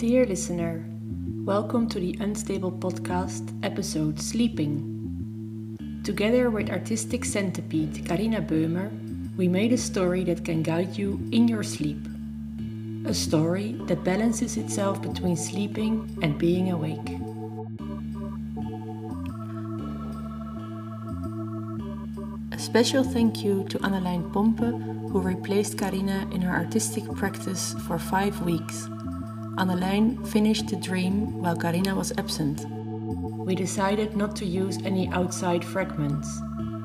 Dear listener, welcome to the Unstable Podcast episode Sleeping. Together with artistic centipede Karina Böhmer, we made a story that can guide you in your sleep. A story that balances itself between sleeping and being awake. A special thank you to Annelijn Pompe, who replaced Karina in her artistic practice for five weeks. Annelijn finished the dream while Karina was absent. We decided not to use any outside fragments,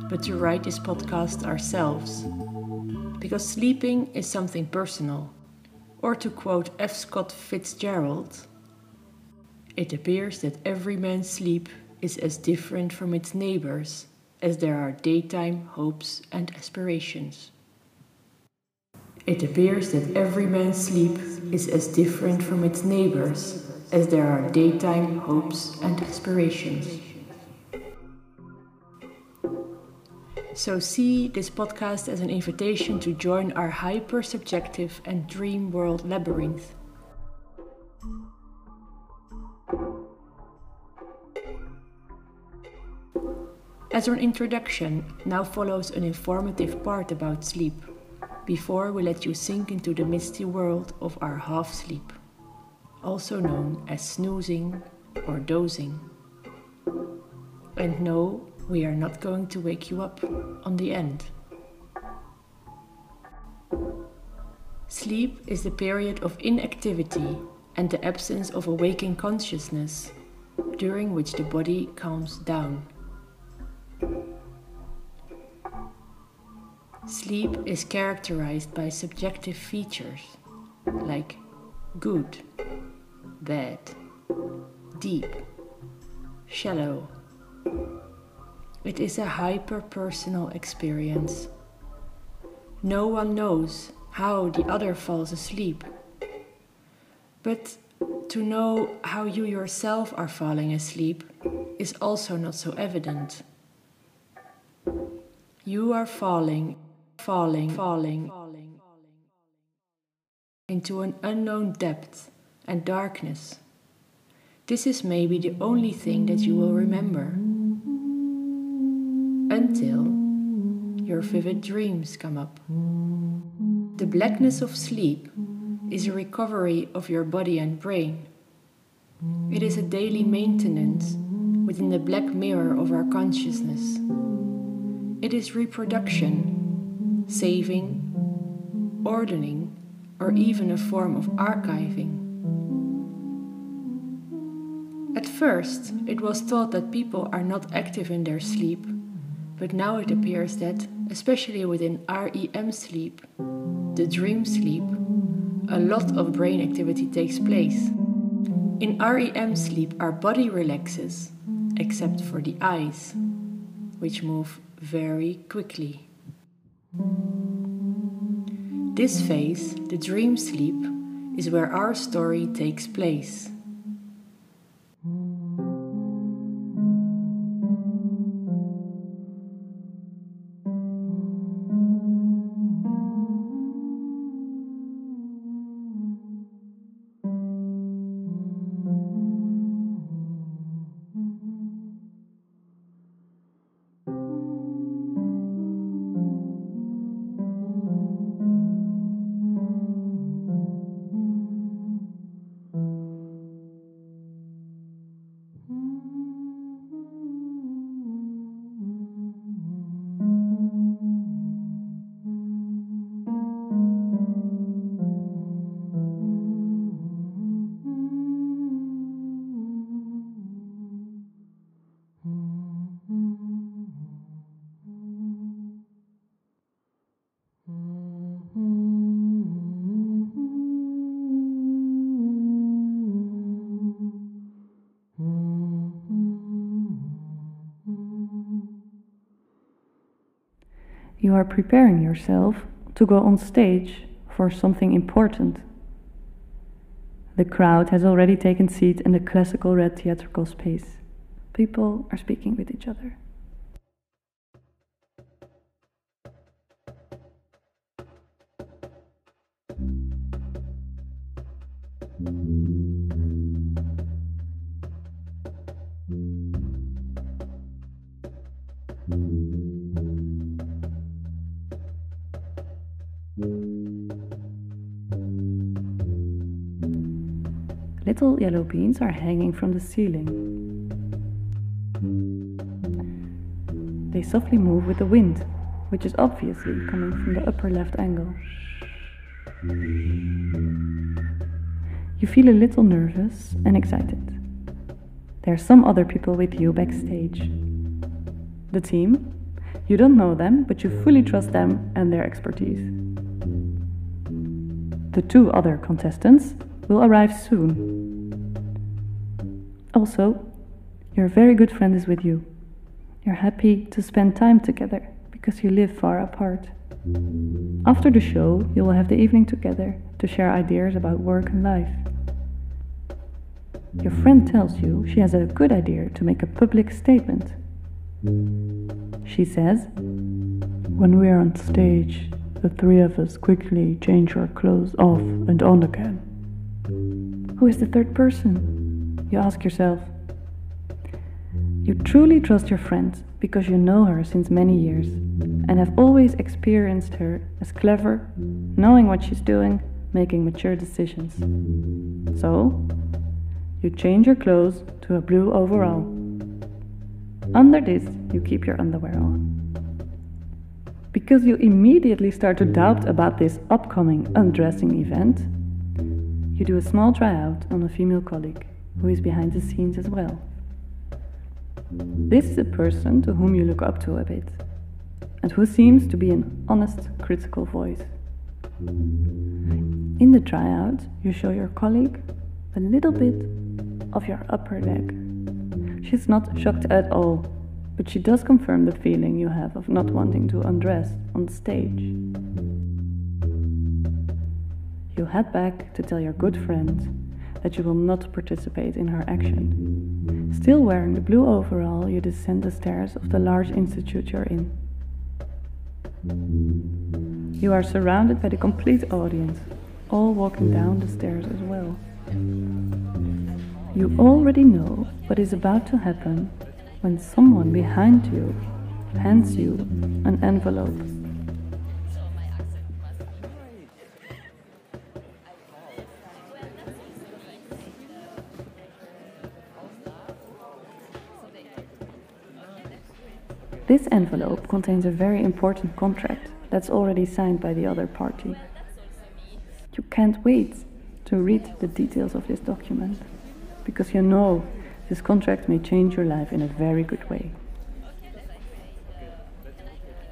but to write this podcast ourselves. Because sleeping is something personal. Or to quote F. Scott Fitzgerald, it appears that every man's sleep is as different from its neighbor's as there are daytime hopes and aspirations. It appears that every man's sleep is as different from its neighbor's as there are daytime hopes and aspirations. So, see this podcast as an invitation to join our hyper subjective and dream world labyrinth. As an introduction, now follows an informative part about sleep, before we let you sink into the misty world of our half sleep, also known as snoozing or dozing. And no, we are not going to wake you up on the end. Sleep is the period of inactivity and the absence of a waking consciousness, during which the body calms down. Sleep is characterized by subjective features like good, bad, deep, shallow. It is a hyper personal experience. No one knows how the other falls asleep. But to know how you yourself are falling asleep is also not so evident. You are falling, falling, falling, falling falling, into an unknown depth and darkness. This is maybe the only thing that you will remember. Until your vivid dreams come up. The blackness of sleep is a recovery of your body and brain. It is a daily maintenance within the black mirror of our consciousness. It is reproduction, saving, ordering, or even a form of archiving. At first, it was thought that people are not active in their sleep, but now it appears that, especially within REM sleep, the dream sleep, a lot of brain activity takes place. In REM sleep, our body relaxes, except for the eyes, which move very quickly. This phase, the dream sleep, is where our story takes place. You are preparing yourself to go on stage for something important. The crowd has already taken seat in the classical red theatrical space. People are speaking with each other. Little yellow beans are hanging from the ceiling. They softly move with the wind, which is obviously coming from the upper left angle. You feel a little nervous and excited. There are some other people with you backstage. The team, you don't know them, but you fully trust them and their expertise. The two other contestants will arrive soon. Also, your very good friend is with you. You're happy to spend time together because you live far apart. After the show, you will have the evening together to share ideas about work and life. Your friend tells you she has a good idea to make a public statement. She says, When we are on stage, the three of us quickly change our clothes off and on again. Who is the third person? You ask yourself. You truly trust your friend because you know her since many years and have always experienced her as clever, knowing what she's doing, making mature decisions. So, you change your clothes to a blue overall. Under this, you keep your underwear on. Because you immediately start to doubt about this upcoming undressing event, you do a small tryout on a female colleague who is behind the scenes as well. This is a person to whom you look up to a bit, and who seems to be an honest, critical voice. In the tryout, you show your colleague a little bit of your upper leg. She's not shocked at all, but she does confirm the feeling you have of not wanting to undress on stage. You head back to tell your good friend that you will not participate in her action. Still wearing the blue overall, you descend the stairs of the large institute you're in. You are surrounded by the complete audience, all walking down the stairs as well. You already know what is about to happen when someone behind you hands you an envelope. This envelope contains a very important contract that's already signed by the other party. You can't wait to read the details of this document because you know this contract may change your life in a very good way.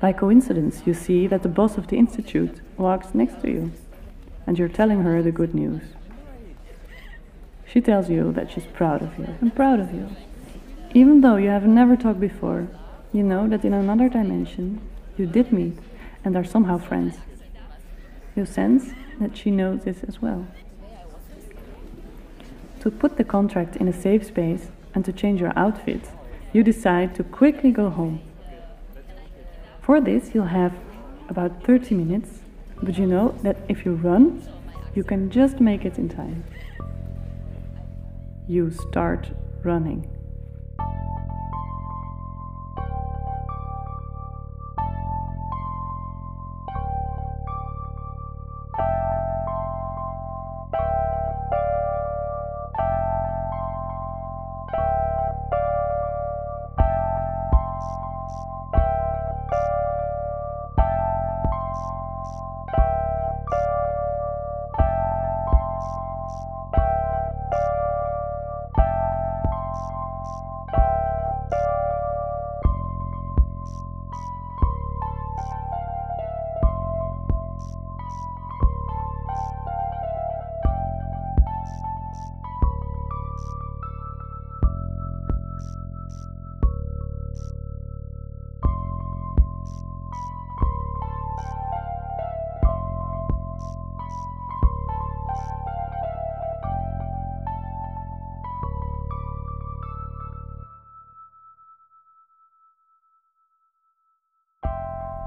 By coincidence, you see that the boss of the institute walks next to you and you're telling her the good news. She tells you that she's proud of you. I'm proud of you. Even though you have never talked before, you know that in another dimension you did meet and are somehow friends. You sense that she knows this as well. To put the contract in a safe space and to change your outfit, you decide to quickly go home. For this, you'll have about 30 minutes, but you know that if you run, you can just make it in time. You start running.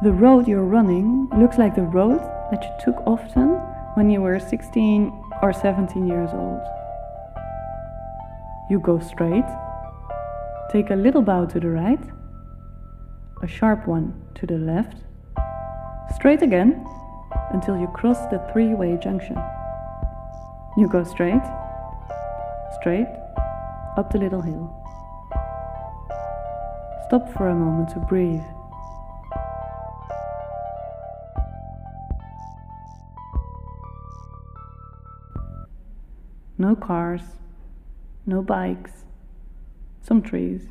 The road you're running looks like the road that you took often when you were 16 or 17 years old. You go straight, take a little bow to the right, a sharp one to the left, straight again, until you cross the three way junction. You go straight, straight, up the little hill. Stop for a moment to breathe. No cars, no bikes, some trees.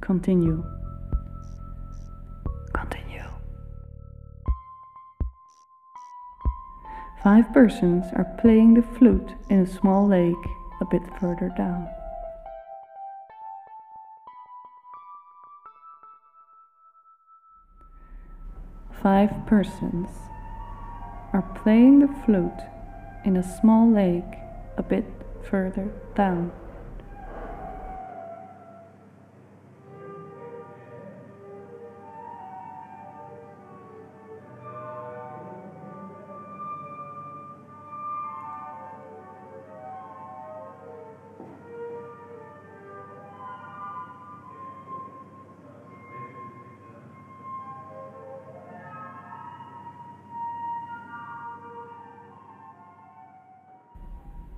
Continue. Continue. Five persons are playing the flute in a small lake a bit further down. Five persons are playing the flute in a small lake a bit further down.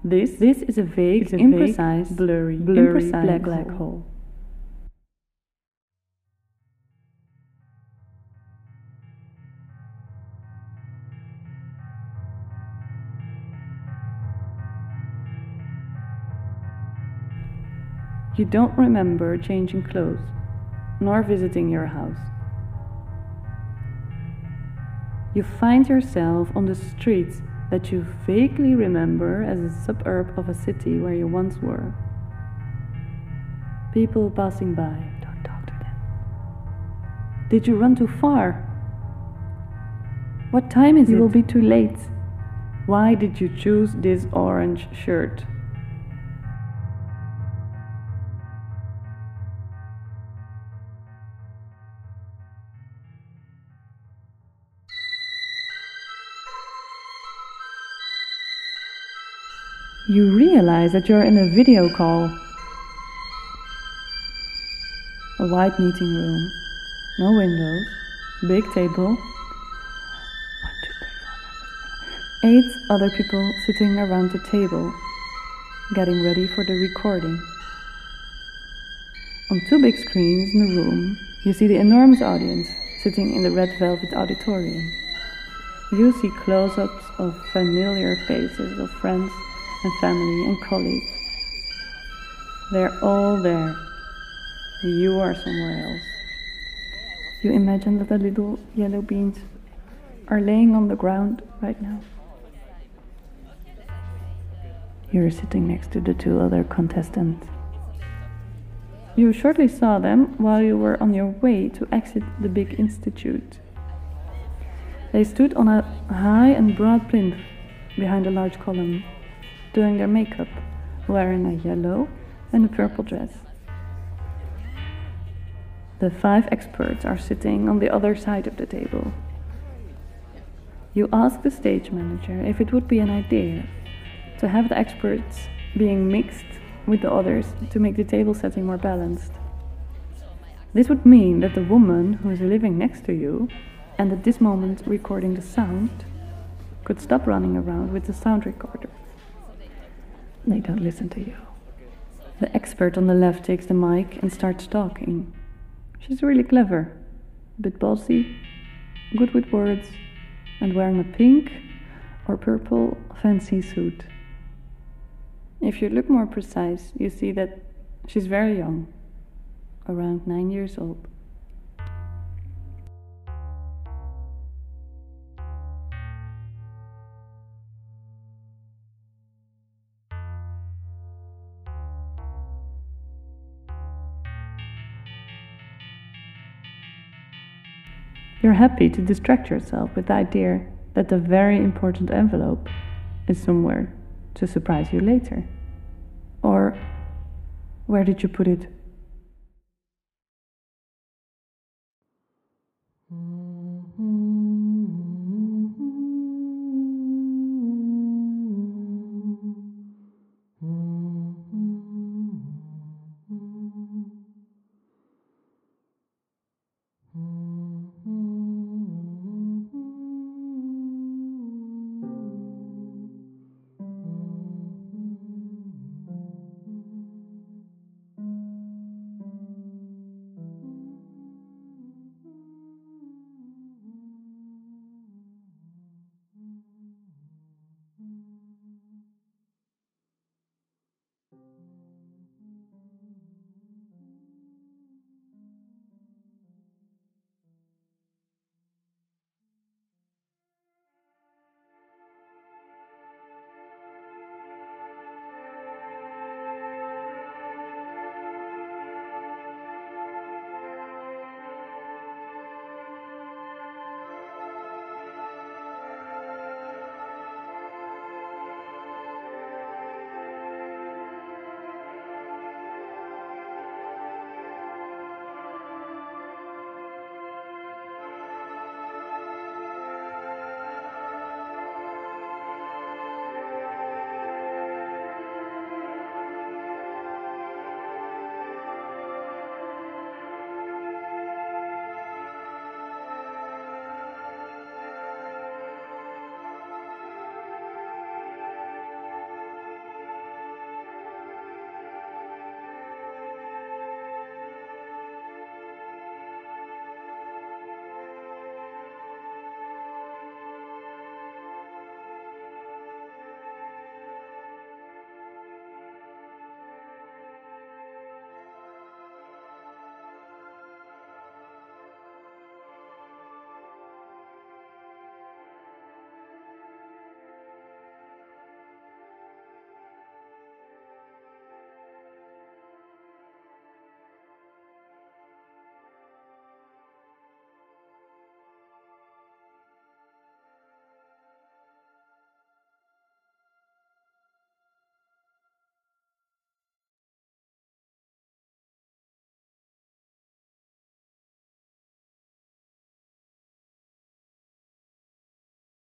This, this is a vague, is a imprecise, vague, blurry, blurry imprecise black, black hole. hole. You don't remember changing clothes, nor visiting your house. You find yourself on the streets that you vaguely remember as a suburb of a city where you once were. People passing by, don't talk to them. Did you run too far? What time is you it? You will be too late. Why did you choose this orange shirt? You realize that you're in a video call. A white meeting room, no windows, big table. Eight other people sitting around the table, getting ready for the recording. On two big screens in the room, you see the enormous audience sitting in the red velvet auditorium. You see close ups of familiar faces of friends and family and colleagues. They're all there. You are somewhere else. You imagine that the little yellow beans are laying on the ground right now. You're sitting next to the two other contestants. You shortly saw them while you were on your way to exit the big institute. They stood on a high and broad plinth behind a large column doing their makeup, wearing a yellow and a purple dress. The five experts are sitting on the other side of the table. You ask the stage manager if it would be an idea to have the experts being mixed with the others to make the table setting more balanced. This would mean that the woman who is living next to you and at this moment recording the sound could stop running around with the sound recorder. They don't listen to you. The expert on the left takes the mic and starts talking. She's really clever, a bit bossy, good with words, and wearing a pink or purple fancy suit. If you look more precise, you see that she's very young, around nine years old. Happy to distract yourself with the idea that the very important envelope is somewhere to surprise you later. Or where did you put it?